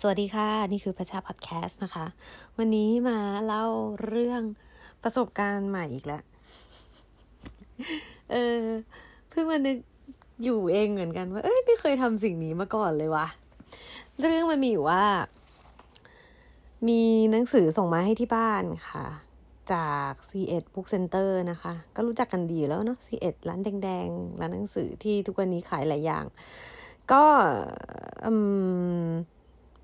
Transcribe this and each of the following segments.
สวัสดีค่ะ นี่คือประชาพอดแคสต์นะคะ วันนี้มาเล่าเรื่องประสบการณ์ใหม่อีกแล้วเออเพิ่งมานึกอยู่เองเหมือนกันว่าเอ้ยไม่เคยทำสิ่งนี้มาก่อนเลยวะเรื่องมันมีอยู่ว่า มีหนังสือส่งมาให้ที่บ้านค่ะ จาก C1 Book Center นะคะ ก็รู้จักกันดีแล้วเนาะ C1 ร้านแดงๆ ร้านหนังสือที่ทุกวันนี้ขายหลายอย่าง ก็อืม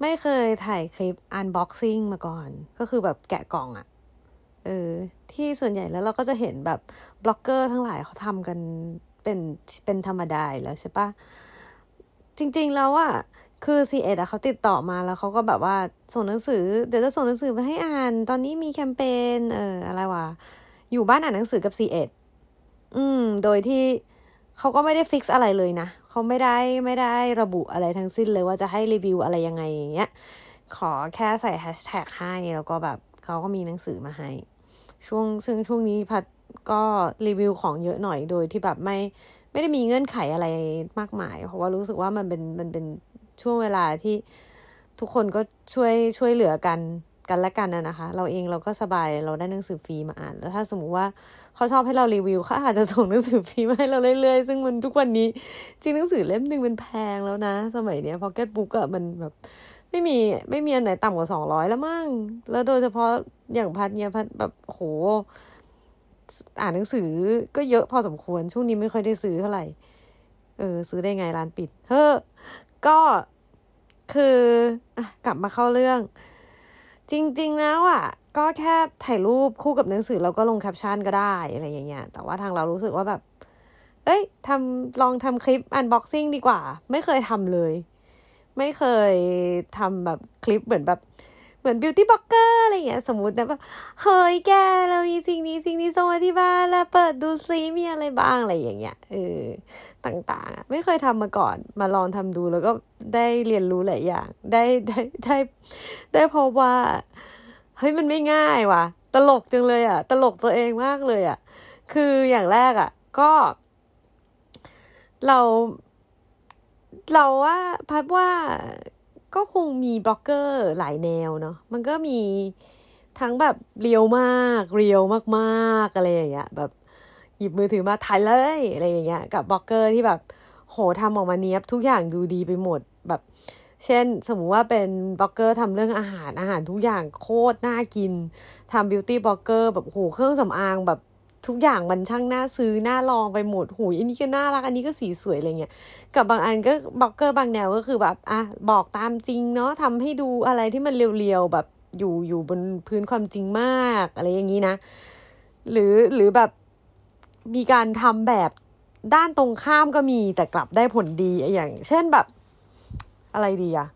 ไม่เคยถ่ายคลิป unboxing มาก่อน ก็คือแบบแกะกล่องอะเออ ที่ส่วนใหญ่แล้วเราก็จะเห็นแบบบล็อกเกอร์ทั้งหลายเขาทำกันเป็นเป็นธรรมดาแล้วใช่ปะจริง ๆ แล้วอะคือ C1 อะเขาติดต่อมาแล้วเขาก็แบบว่าส่งหนังสือ เดี๋ยวจะส่งหนังสือมาให้อ่าน ตอนนี้มีแคมเปญเอออะไรวะอยู่บ้านอ่านหนังสือกับ C1 อืม โดยที่ เขาก็ไม่ได้ฟิกอะไรเลยนะ เขาไม่ได้ไม่ได้ระบุอะไรทั้งสิ้นเลยว่าจะให้รีวิวอะไรยังไงอย่างเงี้ย ขอแค่ใส่แฮชแท็กให้แล้วก็แบบเขาก็มีหนังสือมาให้ ช่วงซึ่งช่วงนี้พัดก็รีวิวของเยอะหน่อยโดยที่แบบไม่ไม่ได้มีเงื่อนไขอะไรมากมาย เพราะว่ารู้สึกว่ามันเป็นมันเป็นช่วงเวลาที่ทุกคนก็ช่วยช่วยเหลือกัน กันและกันนะนะคะ เราเองเราก็สบายเราได้หนังสือฟรีมาอ่าน แล้วถ้าสมมุติว่าเขาชอบให้เรารีวิวเขาอาจจะส่งหนังสือฟรีมาให้เราเรื่อยๆ ซึ่งมันทุกวันนี้จริงหนังสือเล่มหนึ่งมันแพงแล้วนะ สมัยเนี้ยพ็อกเก็ตบุ๊กอะมันแบบไม่มีไม่มีอันไหนต่ำกว่าสองร้อยแล้วมั้งแล้วโดยเฉพาะอย่างพัดเนี่ยพัดแบบโหอ่านหนังสือก็เยอะพอสมควรช่วงนี้ไม่ค่อยได้ซื้อเท่าไหร่ เออ ซื้อได้ไงร้านปิด เฮ้อก็คืออกลับมาเข้าเรื่อง จริง ๆ แล้วอะ ก็แค่ถ่ายรูปคู่กับหนังสือแล้วก็ลงแคปชั่นก็ได้อะไรอย่างเงี้ย แต่ว่าทางเรารู้สึกว่าแบบ เอ้ยทำลองทำคลิป unboxing ดีกว่า ไม่เคยทำเลย ไม่เคยทำแบบคลิปเหมือนแบบเหมือน beauty blogger อะไรเงี้ยสมมตินะแบบเฮ้ยแกเรามีสิ่งนี้สิ่งนี้ส่งมาที่บ้านแล้วเปิดดูซิมีอะไรบ้างอะไรอย่างเงี้ยเออ ต่างๆ ไม่เคยทำมาก่อนมาลองทำดูแล้วก็ได้เรียนรู้หลายอย่าง ได้ได้ได้ได้พบว่าเฮ้ยมันไม่ง่ายว่ะ ตลกจังเลยอะ ตลกตัวเองมากเลยอะ คืออย่างแรกอะ ก็ เรา เราว่าพัดว่าก็คงมีบล็อกเกอร์หลายแนวเนาะมันก็มีทั้งแบบเรียวมาก เรียวมากๆอะไรอย่างเงี้ยแบบ หยิบมือถือมาถ่ายเลยอะไรอย่างเงี้ยกับบล็อกเกอร์ที่แบบโหทำออกมาเนี้ยบทุกอย่างดูดีไปหมดแบบ เช่น สมมุติว่าเป็นบล็อกเกอร์ทำเรื่องอาหารอาหารทุกอย่างโคตรน่ากินทำ beauty blogger แบบโหเครื่องสำอางแบบทุกอย่างมันช่างน่าซื้อน่าลองไปหมดหูอันนี้ก็น่ารักอันนี้ก็สีสวยอะไรเงี้ย กับบางอันก็บล็อกเกอร์บางแนวก็คือแบบอะบอกตามจริงเนาะทำให้ดูอะไรที่มัน real ๆแบบอยู่อยู่บนพื้นความจริงมาก อะไรอย่างนี้นะ หรือหรือแบบ มีการทำแบบด้านตรงข้ามก็มีแต่กลับได้ผลดีอย่าง เช่นแบบ อะไรดีอะ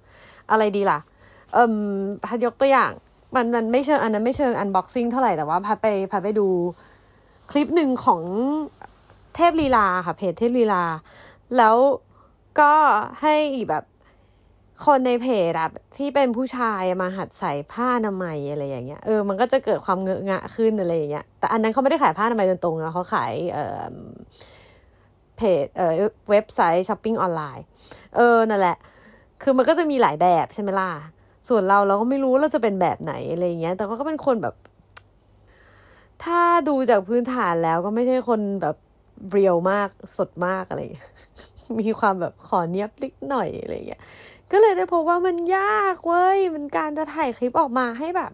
อะไรดีล่ะ เอ่มพัดยกตัวอย่าง มันมันไม่เชิงอันนั้นไม่เชิง unboxing เท่าไหร่แต่ว่าพัดไปพัดไปดูคลิปหนึ่งของเทพลีลาค่ะเพจเทพลีลา แล้วก็ให้แบบ คนในเพจอะที่เป็นผู้ชายมาหัดใส่ผ้าอนามัยอะไรอย่างเงี้ยเออมันก็จะเกิดความเงอะงะขึ้นอะไรอย่างเงี้ยแต่อันนั้นเขาไม่ได้ขายผ้าอนามัยตรงๆนะเขาขายเออเพจเออเว็บไซต์ช้อปปิ้งออนไลน์เออนั่นแหละ คือมันก็จะมีหลายแบบใช่ไหมล่ะส่วนเราเราก็ไม่รู้เราจะเป็นแบบไหนอะไรอย่างเงี้ย แต่ก็เป็นคนแบบ ถ้าดูจากพื้นฐานแล้วก็ไม่ใช่คนแบบ real มากสดมากอะไรมีความแบบขอเนี้ยบลิกหน่อยอะไรอย่างเงี้ย ก็เลยได้พบว่ามันยากเว้ย มันการจะถ่ายคลิปออกมาให้แบบ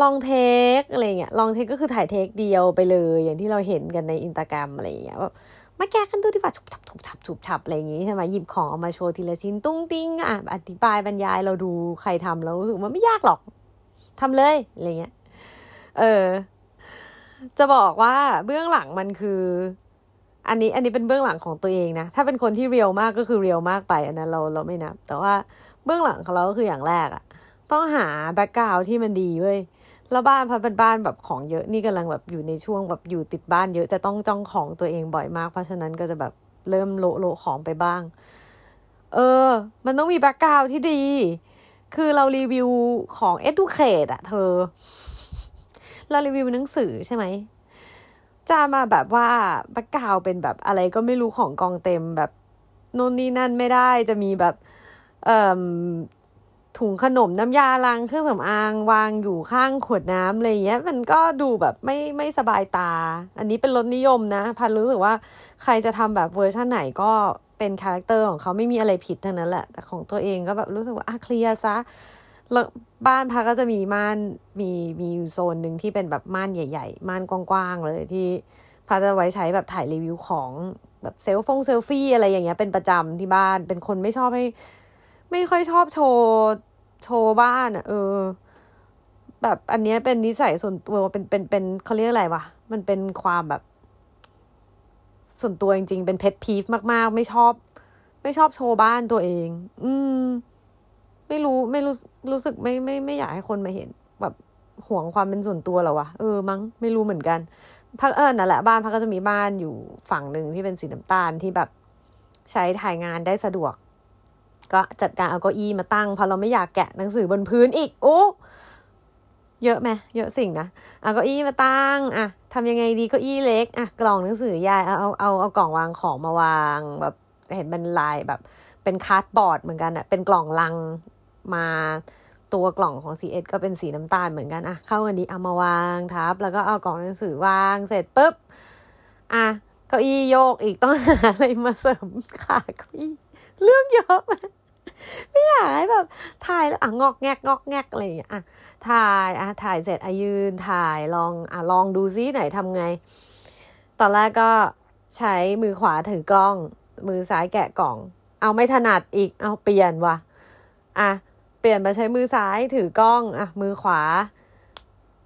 ลองเทคอะไรเงี้ย ลองเทคก็คือถ่ายเทคเดียวไปเลย อย่างที่เราเห็นกันในอินสตาแกรมอะไรเงี้ยแบบมาแก้กันดูดีกว่าฉุบฉับฉุบฉับฉุบฉับอะไรอย่างงี้ใช่ไหมหยิบของเอามาโชว์ทีละชิ้นตุ้งติ้งอะอธิบายบรรยายเราดูใครทำแล้วรู้สึกมันไม่ยากหรอกทำเลยอะไรเงี้ย เออ จะบอกว่าเบื้องหลังมันคือ อันนี้อันนี้เป็นเบื้องหลังของตัวเองนะ ถ้าเป็นคนที่ real มากก็คือ real มากไปอันนั้นเราเราไม่นับ แต่ว่าเบื้องหลังของเราก็คืออย่างแรกอะต้องหา background ที่มันดีเว้ยแล้วบ้านพอเป็นบ้านแบบของเยอะนี่กำลังแบบอยู่ในช่วงแบบอยู่ติดบ้านเยอะจะต้องจ้องของตัวเองบ่อยมาก เพราะฉะนั้นก็จะแบบเริ่มโละโละของไปบ้าง เออ มันต้องมี background ที่ดี คือเรารีวิวของ educate อะเธอ เรารีวิวหนังสือใช่ไหม จะมาแบบว่า background เป็นแบบอะไรก็ไม่รู้ของกองเต็มแบบโน่นนี่นั่นไม่ได้จะมีแบบเอ่อถุงขนมน้ำยาล้างเครื่องสำอางวางอยู่ข้างขวดน้ำอะไรเงี้ย มันก็ดูแบบไม่ไม่สบายตา อันนี้เป็นรสนิยมนะ พัดรู้สึกว่าใครจะทำแบบเวอร์ชันไหนก็เป็น character ของเขาไม่มีอะไรผิดทั้งนั้นแหละ แต่ของตัวเองก็แบบรู้สึกว่าอะเคลียร์ซะ แล้วบ้านพักก็จะมีม่านมีมีอยู่โซนหนึ่งที่เป็นแบบม่านใหญ่ ๆ ม่านกว้างๆเลยที่พาจะไว้ใช้แบบถ่ายรีวิวของแบบเซลฟงเซลฟี่อะไรอย่างเงี้ยเป็นประจำที่บ้านเป็นคนไม่ชอบให้ ไม่ค่อยชอบโชว์โชว์บ้านอะเออ แบบอันเนี้ยเป็นนิสัยส่วนตัวเป็นเป็นเป็นเขาเรียกอะไรวะมันเป็นความแบบ ส่วนตัวจริงๆ เป็นเพชพีฟมากๆ ไม่ชอบ ไม่ชอบโชว์บ้านตัวเอง อืม ไม่รู้ไม่รู้รู้สึกไม่ไม่ไม่อยากให้คนมาเห็น แบบห่วงความเป็นส่วนตัวหรอวะเออมั้งไม่รู้เหมือนกันพักเออนั่นแหละบ้านพักก็จะมีบ้านอยู่ฝั่งหนึ่งที่เป็นสีน้ำตาลที่แบบใช้ถ่ายงานได้สะดวก ก็จัดการเอาเก้าอี้มาตั้งเพราะเราไม่อยากแกะหนังสือบนพื้นอีกโอ้เยอะไหมเยอะสิ่งนะเอาเก้าอี้มาตั้งอะทำยังไงดีเก้าอี้เล็กอะกล่องหนังสือยายเอาเอาเอาเอากล่องวางของมาวางแบบเห็นเป็นลายแบบเป็น cardboard เหมือนกันอะเป็นกล่องลัง มาตัวกล่องของ CS ก็เป็นสีน้ำตาลเหมือนกันอะเข้ากันดีเอามาวางทับ แล้วก็เอากล่องหนังสือวางเสร็จปุ๊บอะเก้าอี้โยกอีกต้องหาอะไรมาเสริมขาเก้าอี้เรื่องเยอะไม่อยากให้แบบถ่ายแล้วอะงอกแงกงอกแงกอะไรอย่างเงี้ยอะถ่ายอะถ่ายเสร็จอายืนถ่ายลองอะลองดูซิไหนทำไง ตอนแรกก็ใช้มือขวาถือกล้อง มือซ้ายแกะกล่อง เอาไม่ถนัดอีกเอาเปลี่ยนว่ะอะ ลี่ยนมาใช้มือซ้ายถือกล้อง อะ มือขวา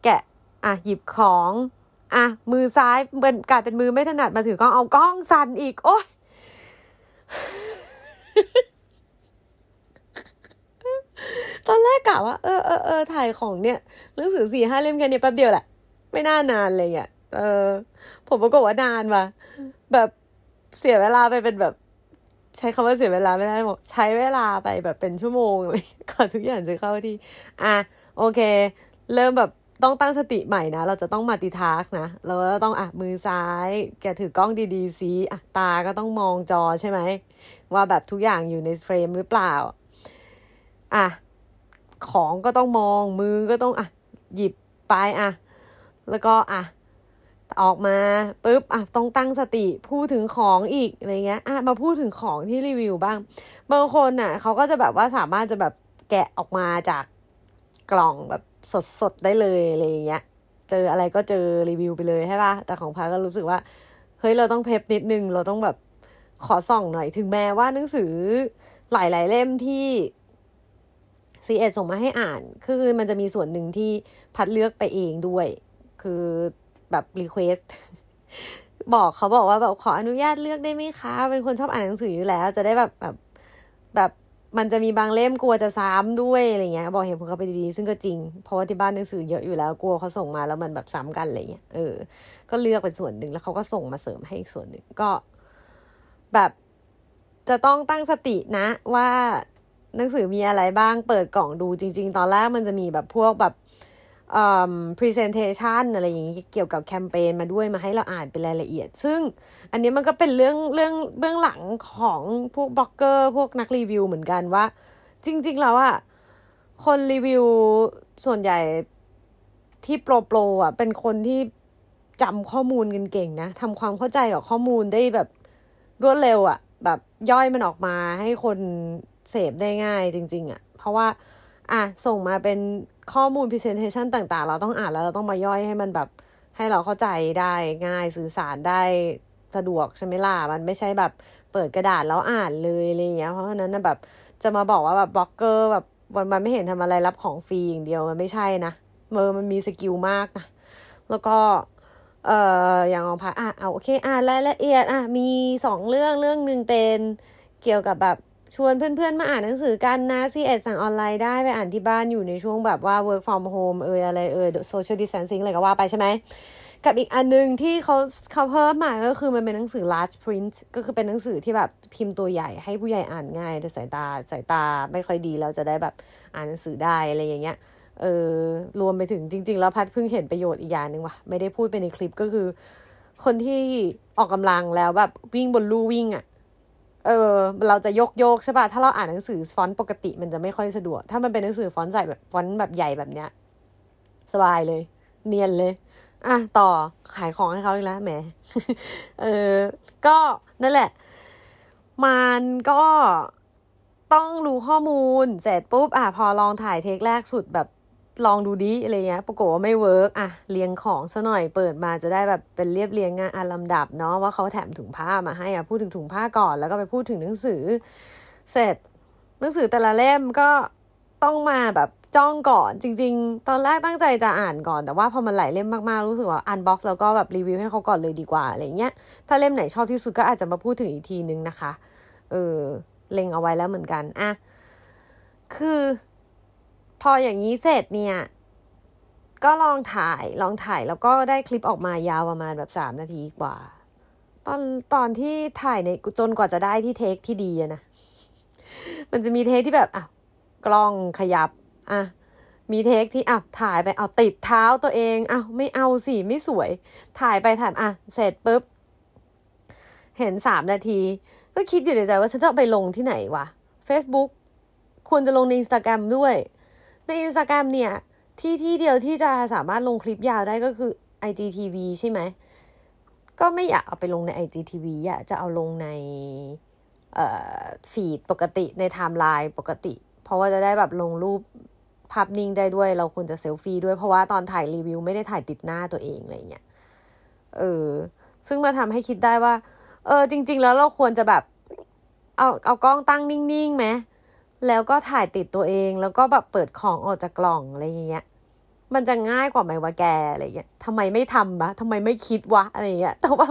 แกะ อะ หยิบของ อะ มือซ้ายเป็นกลายเป็นมือไม่ถนัดมาถือกล้อง เอากล้องสั่นอีก โอ้ยตอนแรกกะว่า เออเออเออถ่ายของเนี่ยหนังสือสี่ห้าเล่มแค่นี้แป๊บเดียวแหละ ไม่น่านานเลยอะ เออ ผมปรากฏว่านานว่ะ แบบเสียเวลาไปเป็นแบบ ใช้คำว่าเสียเวลาไม่ได้บอกใช้เวลาไปแบบเป็นชั่วโมงเลยก่อนทุกอย่างจะเข้าที่ อะโอเค เริ่มแบบต้องตั้งสติใหม่นะ เราจะต้องมาติทาร์กนะ เราก็ต้องอะมือซ้าย แกถือกล้องดีๆสิอะตาก็ต้องมองจอใช่ไหม ว่าแบบทุกอย่างอยู่ในเฟรมหรือเปล่า อะของก็ต้องมองมือก็ต้องอะหยิบไปอะ แล้วก็อะ ออกมาปุ๊บอะต้องตั้งสติพูดถึงของอีกอะไรเงี้ยอะมาพูดถึงของที่รีวิวบ้างบางคนอะเขาก็จะแบบว่าสามารถจะแบบแกะออกมาจากกล่องแบบสดๆได้เลยอะไรเงี้ยเจออะไรก็เจอรีวิวไปเลยใช่ปะแต่ของพาก็รู้สึกว่าเฮ้ยเราต้องเพปนิดนึงเราต้องแบบขอส่องหน่อยถึงแม้ว่าหนังสือหลาย ๆ เล่มที่ซีเอ็ดส่งมาให้อ่าน คือมันจะมีส่วนหนึ่งที่พัดเลือกไปเองด้วย คือ แบบรีเควสบอกเขาบอกว่าแบบขออนุญาตเลือกได้ไหมคะ เป็นคนชอบอ่านหนังสืออยู่แล้ว จะได้แบบแบบแบบมันจะมีบางเล่มกลัวจะซ้ำด้วยอะไรเงี้ย บอกเห็นพวกเขาไปดีๆซึ่งก็จริง เพราะว่าที่บ้านหนังสือเยอะอยู่แล้วกลัวเขาส่งมาแล้วมันแบบซ้ำกันอะไรเงี้ยเออ ก็เลือกเป็นส่วนหนึ่งแล้วเขาก็ส่งมาเสริมให้อีกส่วนหนึ่งก็ แบบจะต้องตั้งสตินะว่าหนังสือมีอะไรบ้างเปิดกล่องดูจริง ๆ ตอนแรกมันจะมีแบบพวกแบบ presentation อะไรอย่างนี้เกี่ยวกับแคมเปญมาด้วยมาให้เราอ่านเป็นรายละเอียด ซึ่งอันนี้มันก็เป็นเรื่องเรื่องเบื้องหลังของพวกบล็อกเกอร์ พวกนักรีวิวเหมือนกันว่า จริง ๆ แล้วอะคนรีวิวส่วนใหญ่ที่โปรโปรอะเป็นคนที่จำข้อมูลกันเก่งนะทำความเข้าใจกับข้อมูลได้แบบรวดเร็วอะแบบย่อยมันออกมาให้คนเสพได้ง่ายจริง ๆอะเพราะว่า อะส่งมาเป็น ข้อมูล presentation ต่างๆ เราต้องอ่านแล้วเราต้องมาย่อยให้มันแบบให้เราเข้าใจได้ง่ายสื่อสารได้สะดวกใช่ไหมล่ะมันไม่ใช่แบบเปิดกระดาษแล้วอ่านเลยอะไรเงี้ยเพราะฉะนั้นแบบจะมาบอกว่าแบบบล็อกเกอร์แบบวันๆ มันไม่เห็นทำอะไรรับของฟรีอย่างเดียวมันไม่ใช่นะเธอมันมี skill มากนะแล้วก็เอ่ออย่างของพัดอะเอาโอเคอ่านรายละเอียดอะมีสองเรื่องเรื่องหนึ่งเป็นเกี่ยวกับแบบ ชวนเพื่อนๆ มาอ่านหนังสือกันนะ SE-ED สั่งออนไลน์ได้ไปอ่านที่บ้านอยู่ในช่วงแบบว่า work from home เอออะไรเออ social distancing อะไรก็ว่าไปใช่ไหม กับอีกอันนึงที่เขาเขาเพิ่มมาก็คือมันเป็นหนังสือ large print ก็คือเป็นหนังสือที่แบบพิมพ์ตัวใหญ่ให้ผู้ใหญ่อ่านง่าย แต่สายตาสายตาไม่ค่อยดีเราจะได้แบบอ่านหนังสือได้อะไรอย่างเงี้ยเออรวมไปถึงจริง ๆ แล้วพัดเพิ่งเห็นประโยชน์อีกอย่างหนึ่งว่ะไม่ได้พูดไปในคลิปก็คือ คนที่ออกกำลังแล้วแบบวิ่งบนลู่วิ่งอะ่ะ เออเราจะยกโยกใช่ป่ะ ถ้าเราอ่านหนังสือฟอนต์ปกติมันจะไม่ค่อยสะดวก ถ้ามันเป็นหนังสือฟอนต์ใส่แบบฟอนต์แบบใหญ่แบบเนี้ย สบายเลย เนียนเลย อะต่อขายของให้เขาอีกแล้วแหม เออ ก็นั่นแหละ มันก็ต้องรู้ข้อมูล เสร็จปุ๊บ อะพอลองถ่าย take แรกสุดแบบ ลองดูดิอะไรเงี้ย ปรากฏว่าไม่ work อะเรียงของซะหน่อยเปิดมาจะได้แบบเป็นเรียบเรียงงานอันลำดับเนาะว่าเขาแถมถุงผ้ามาให้อะพูดถึงถุงผ้าก่อน แล้วก็ไปพูดถึงหนังสือ เสร็จ หนังสือแต่ละเล่มก็ต้องมาแบบจ้องก่อนจริง ๆ ตอนแรกตั้งใจจะอ่านก่อน แต่ว่าพอมันหลายเล่มมากๆรู้สึกว่า unbox แล้วก็แบบรีวิวให้เขาก่อนเลยดีกว่าอะไรเงี้ยถ้าเล่มไหนชอบที่สุดก็อาจจะมาพูดถึงอีกทีนึงนะคะ เออเล็งเอาไว้แล้วเหมือนกันอะคือ พออย่างนี้เสร็จเนี่ย ก็ลองถ่ายลองถ่ายแล้วก็ได้คลิปออกมายาวประมาณแบบสามนาทีกว่า ตอนตอนที่ถ่ายในจนกว่าจะได้ที่เทคที่ดีนะ มันจะมีเทคที่แบบอะกล้องขยับอะมีเทคที่อะถ่ายไปเอาติดเท้าตัวเองอะไม่เอาสิไม่สวย ถ่ายไปถ่ายอะเสร็จปุ๊บ เห็นสามนาที ก็คิดอยู่ในใจว่าฉันจะไปลงที่ไหนวะ Facebook ควรจะลงในอินสตาแกรมด้วย ในอินสตาแกรมเนี่ย ที่ที่เดียวที่จะสามารถลงคลิปยาวได้ก็คือ IGTV ใช่ไหม ก็ไม่อยากเอาไปลงใน IGTV อยากจะเอาลงใน feed ปกติในไทม์ไลน์ปกติ เพราะว่าจะได้แบบลงรูปภาพนิ่งได้ด้วย เราควรจะเซลฟี่ด้วยเพราะว่าตอนถ่ายรีวิวไม่ได้ถ่ายติดหน้าตัวเองอะไรเงี้ยเออ ซึ่งมาทำให้คิดได้ว่า เออ จริง ๆ แล้วเราควรจะแบบ เอาเอากล้องตั้งนิ่งๆไหม แล้วก็ถ่ายติดตัวเองแล้วก็แบบเปิดของออกจากกล่องอะไรอย่างเงี้ยมันจะง่ายกว่าไหมวะแกอะไรเงี้ยทำไมไม่ทำวะทำไมไม่คิดวะอะไรเงี้ย แต่ว่า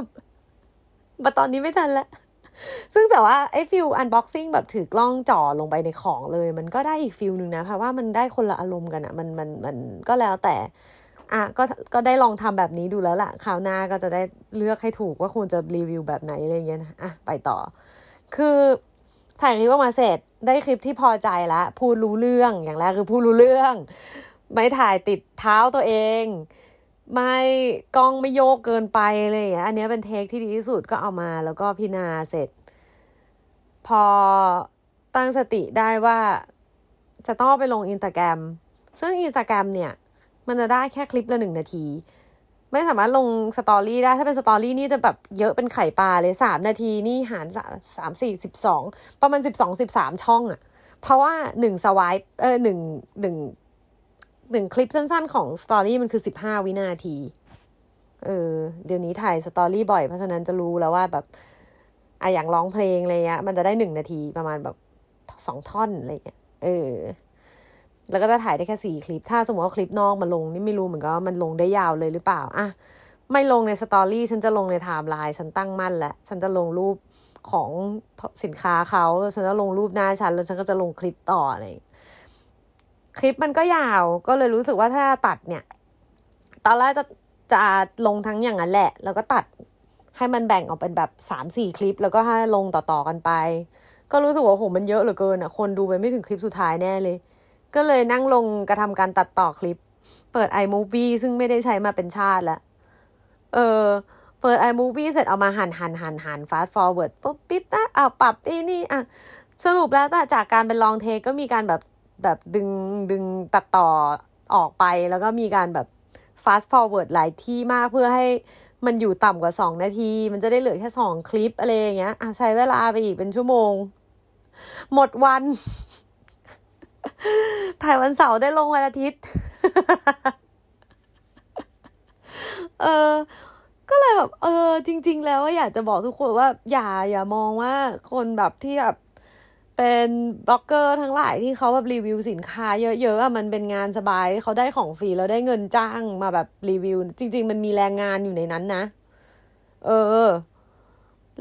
มาตอนนี้ไม่ทันละ ซึ่งแต่ว่าไอ้ feel unboxing แบบถือกล้องจ่อลงไปในของเลย มันก็ได้อีก feel หนึ่งนะ เพราะว่ามันได้คนละอารมณ์กันอะมันมันมันก็แล้วแต่ อะก็ก็ได้ลองทำแบบนี้ดูแล้วล่ะ คราวหน้าก็จะได้เลือกให้ถูกว่าควรจะรีวิวแบบไหนอะไรเงี้ยนะอะไปต่อ คือถ่ายคลิปออกมาเสร็จ ได้คลิปที่พอใจแล้วพูดรู้เรื่องอย่างแรกคือพูดรู้เรื่อง ไม่ถ่ายติดเท้าตัวเอง ไม่กล้องไม่โยกเกินไปอะไรอย่างเงี้ยอันนี้เป็นเทคที่ดีที่สุดก็เอามาแล้วก็พินาเสร็จ พอตั้งสติได้ว่า จะต้องไปลงอินสตาแกรมซึ่งอินสตาแกรมเนี่ย มันจะได้แค่คลิปละหนึ่งนาที ไม่สามารถลงสตอรี่ได้ ถ้าเป็นสตอรี่นี่จะแบบเยอะเป็นไข่ปลาเลยสามนาทีนี่หารสามสี่สิบสองประมาณสิบสองสิบสามช่องอะ่ะเพราะว่าหนึ่ง swipe เออหนึ่งหนึ่งหนึ่งคลิปสั้นๆ ของสตอรี่มันคือสิบห้าวินาที เออ เดี๋ยวนี้ถ่ายสตอรี่บ่อยเพราะฉะนั้นจะรู้แล้วว่าแบบอะอย่างร้องเพลงอะไรเงี้ยมันจะได้หนึ่งนาทีประมาณแบบสองท่อนอะไรเงี้ยเออ แล้วก็จะถ่ายได้แค่สี่คลิป ถ้าสมมติว่าคลิปนอกมาลงนี่ไม่รู้เหมือนกันว่ามันลงได้ยาวเลยหรือเปล่าอะไม่ลงในสตอรี่ฉันจะลงในไทม์ไลน์ฉันตั้งมั่นแหละฉันจะลงรูปของสินค้าเขาฉันจะลงรูปหน้าฉันแล้วฉันก็จะลงคลิปต่ออะไรคลิปมันก็ยาวก็เลยรู้สึกว่าถ้าตัดเนี่ย ตอนแรกจะจะลงทั้งอย่างนั้นแหละ แล้วก็ตัดให้มันแบ่งออกเป็นแบบสามสี่คลิป แล้วก็ให้ลงต่อๆกันไป ก็รู้สึกว่าโหมันเยอะเหลือเกินอะคนดูไปไม่ถึงคลิปสุดท้ายแน่เลย ก็เลยนั่งลงกระทำการตัดต่อคลิป เปิด iMovie ซึ่งไม่ได้ใช้มาเป็นชาติล้วเออ เปิด iMovie เสร็จเอามาหันหันหันหัน fast forward ปุ๊บปิ๊บนะเอาปรับนี่นี่อะสรุปแล้วจากการเป็นลองเทก็มีการแบบแบบดึงดึงตัดต่อออกไป แล้วก็มีการแบบ fast forward หลายที่มากเพื่อให้มันอยู่ต่ำกว่าสองนาที มันจะได้เหลือแค่สองคลิปอะไรอย่างเงี้ยอะใช้เวลาไปอีกเป็นชั่วโมง หมดวัน ถ่ายวันเสาร์ได้ลงวันอาทิตย์ เออ ก็เลยแบบ เออ จริง ๆ แล้วอยากจะบอกทุกคนว่า อย่าอย่ามองว่าคนแบบที่แบบเป็นบล็อกเกอร์ทั้งหลายที่เขาแบบรีวิวสินค้าเยอะๆอะมันเป็นงานสบายเขาได้ของฟรีแล้วได้เงินจ้างมาแบบรีวิว จริง ๆ มันมีแรงงานอยู่ในนั้นนะ เออ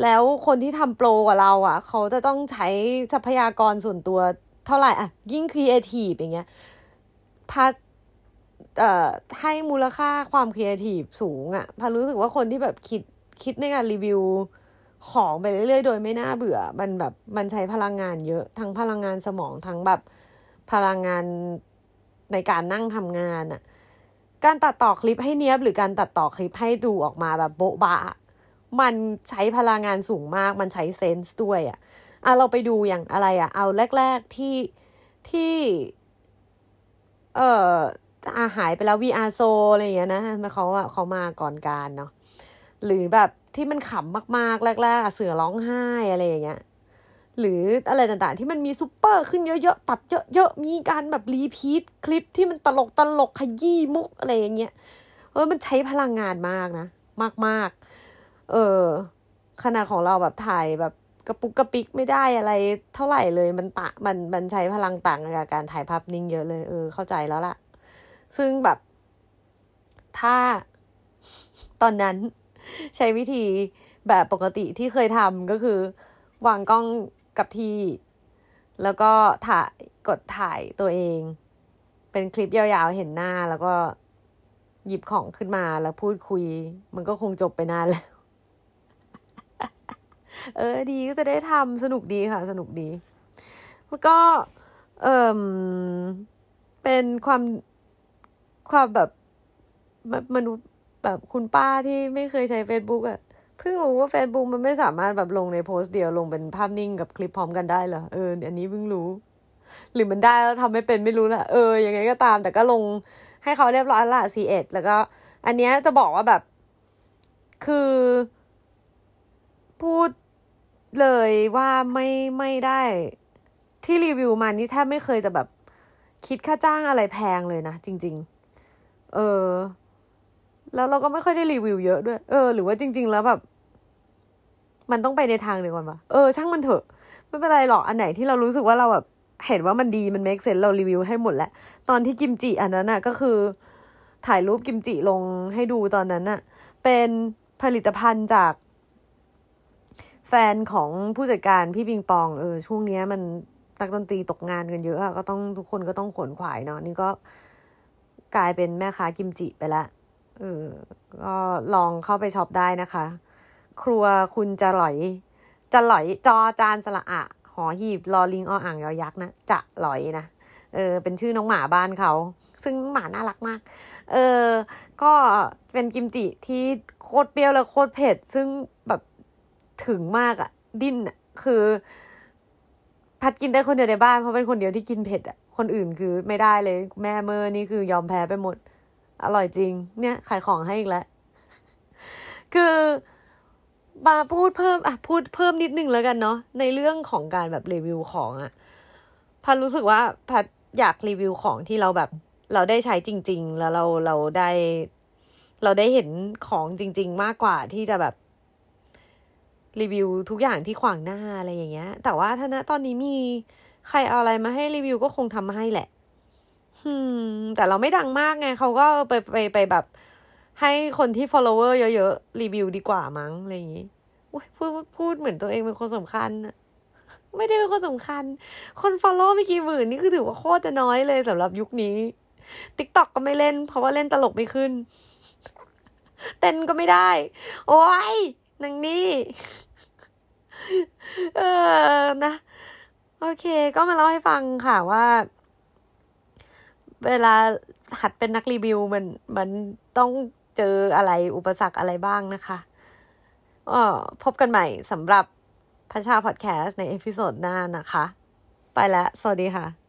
แล้วคนที่ทำโปรกว่าเราอะ่ะ เขาจะต้องใช้ทรัพยากรส่วนตัว เท่าไหร่อะยิ่งครีเอทีฟอย่างเงี้ยพัดเอ่อให้มูลค่าความครีเอทีฟสูงอะ่ะพัดรู้สึกว่าคนที่แบบคิดคิดในการรีวิวของไปเรื่อยๆ โดยไม่น่าเบื่อ มันแบบมันใช้พลังงานเยอะ ทั้งพลังงานสมองทั้งแบบพลังงานในการนั่งทำงานอะการตัดต่อคลิปให้เนี้ยบหรือการตัดต่อคลิปให้ดูออกมาแบบโบ๊ะบะ มันใช้พลังงานสูงมาก มันใช้เซนส์ด้วยอะ อะเราไปดูอย่างอะไรอะเอาแรก ๆที่ที่ เอออาหายไปแล้ว VR โซอะไรอย่างเงี้ยนะเขาอะเขามาก่อนการเนาะหรือแบบที่มันขำมากๆแรกๆเสือร้องไห้อะไรอย่างเงี้ยหรืออะไรต่างๆ ที่มันมีซูเปอร์ขึ้นเยอะๆ ตัดเยอะๆ มีการแบบ repeat คลิปที่มันตลกตลกขยี้มุกอะไรอย่างเงี้ยเออมันใช้พลังงานมากนะ มากๆ เออขนาดของเราแบบถ่ายแบบ กระปุกกระปิกไม่ได้อะไรเท่าไหร่เลยมันตะมันมันใช้พลังต่างกับการถ่ายภาพนิ่งเยอะเลย เออ เข้าใจแล้วล่ะ ซึ่งแบบ ถ้าตอนนั้นใช้วิธีแบบปกติที่เคยทำก็คือ วางกล้องกับที่ แล้วก็ถ่ายกดถ่ายตัวเอง เป็นคลิปยาวๆเห็นหน้าแล้วก็หยิบของขึ้นมาแล้วพูดคุย มันก็คงจบไปนานแล้ว เออดีก็จะได้ทำสนุกดีค่ะ สนุกดี แล้วก็เออเป็นความความแบบมนุษย์แบบคุณป้าที่ไม่เคยใช้ Facebook อะเพิ่งรู้ว่า Facebook มันไม่สามารถแบบลงในโพสต์เดียวลงเป็นภาพนิ่งกับคลิปพร้อมกันได้เหรอเอออันนี้เพิ่งรู้ หรือมันได้แล้วทำไม่เป็นไม่รู้ละเออยังไงก็ตาม แต่ก็ลงให้เขาเรียบร้อยละซีเอ็ดแล้วก็ อันเนี้ยจะบอกว่าแบบ คือ พูด เลยว่าไม่ไม่ได้ที่รีวิวมานี่แทบไม่เคยจะแบบคิดค่าจ้างอะไรแพงเลยนะจริง ๆ เออ แล้วเราก็ไม่ค่อยได้รีวิวเยอะด้วย เออ หรือว่าจริง ๆ แล้วแบบ มันต้องไปในทางเดียวกันปะเออช่างมันเถอะ ไม่เป็นไรหรอกอันไหนที่เรารู้สึกว่าเราแบบเห็นว่ามันดีมันเมคเซนเรารีวิวให้หมดแหละตอนที่กิมจิอันนั้นน่ะ ก็คือ ถ่ายรูปกิมจิลงให้ดูตอนนั้นน่ะ เป็นผลิตภัณฑ์จาก แฟนของผู้จัดการพี่ปิงปองเออช่วงนี้มันนักดนตรีตกงานกันเยอะอะก็ต้องทุกคนก็ต้องขวนขวายเนาะนี่ก็กลายเป็นแม่ค้ากิมจิไปล้วเออก็ลองเข้าไปช็อปได้นะคะ ครัวคุณจะหลอย จะหลอยจอจานสละอะหอหีบรอลิงออ่างยอยักษ์นะจะหลอยนะเออเป็นชื่อน้องหมาบ้านเขา ซึ่งหมาน่ารักมาก เออ ก็เป็นกิมจิที่โคตรเปรี้ยวและโคตรเผ็ด ซึ่งแบบ ถึงมากอะดิ้นอะคือพัดกินได้คนเดียวในบ้านเพราะเป็นคนเดียวที่กินเผ็ดอะคนอื่นคือไม่ได้เลย แม่เมอร์นี่คือยอมแพ้ไปหมด อร่อยจริง เนี่ยขายของให้อีกแล้ว คือมาพูดเพิ่มอะพูดเพิ่มนิดนึงแล้วกันเนาะในเรื่องของการแบบรีวิวของอะ่ะพันรู้สึกว่าพัดอยากรีวิวของที่เราแบบ เราได้ใช้จริง ๆ แล้วเราเราได้ เราได้เห็นของจริง ๆ มากกว่าที่จะแบบ รีวิวทุกอย่างที่ขวางหน้าอะไรอย่างเงี้ย แต่ว่าถ้าณตอนนี้มีใครเอาอะไรมาให้รีวิวก็คงทำให้แหละอืม แต่เราไม่ดังมากไงเขาก็ไปไปไปแบบ ให้คนที่ follower เยอะๆ รีวิวดีกว่ามั้งอะไรอย่างงี้พูดพูดเหมือนตัวเองเป็นคนสำคัญอะไม่ได้เป็นคนสำคัญ คน follow ไม่กี่หมื่นนี่คือถือว่าโคตรจะน้อยเลยสำหรับยุคนี้ TikTok ก็ไม่เล่น เพราะว่าเล่นตลกไม่ขึ้น เต้นก็ไม่ได้ โอ้ยนางนี่ เออนะ โอเค ก็มาเล่าให้ฟังค่ะว่า เวลาหัดเป็นนักรีวิวมันมันต้องเจออะไรอุปสรรคอะไรบ้างนะคะอ๋อพบกันใหม่สำหรับพัดชาพอดแคสต์ใน episode หน้านะคะ ไปแล้ว สวัสดีค่ะ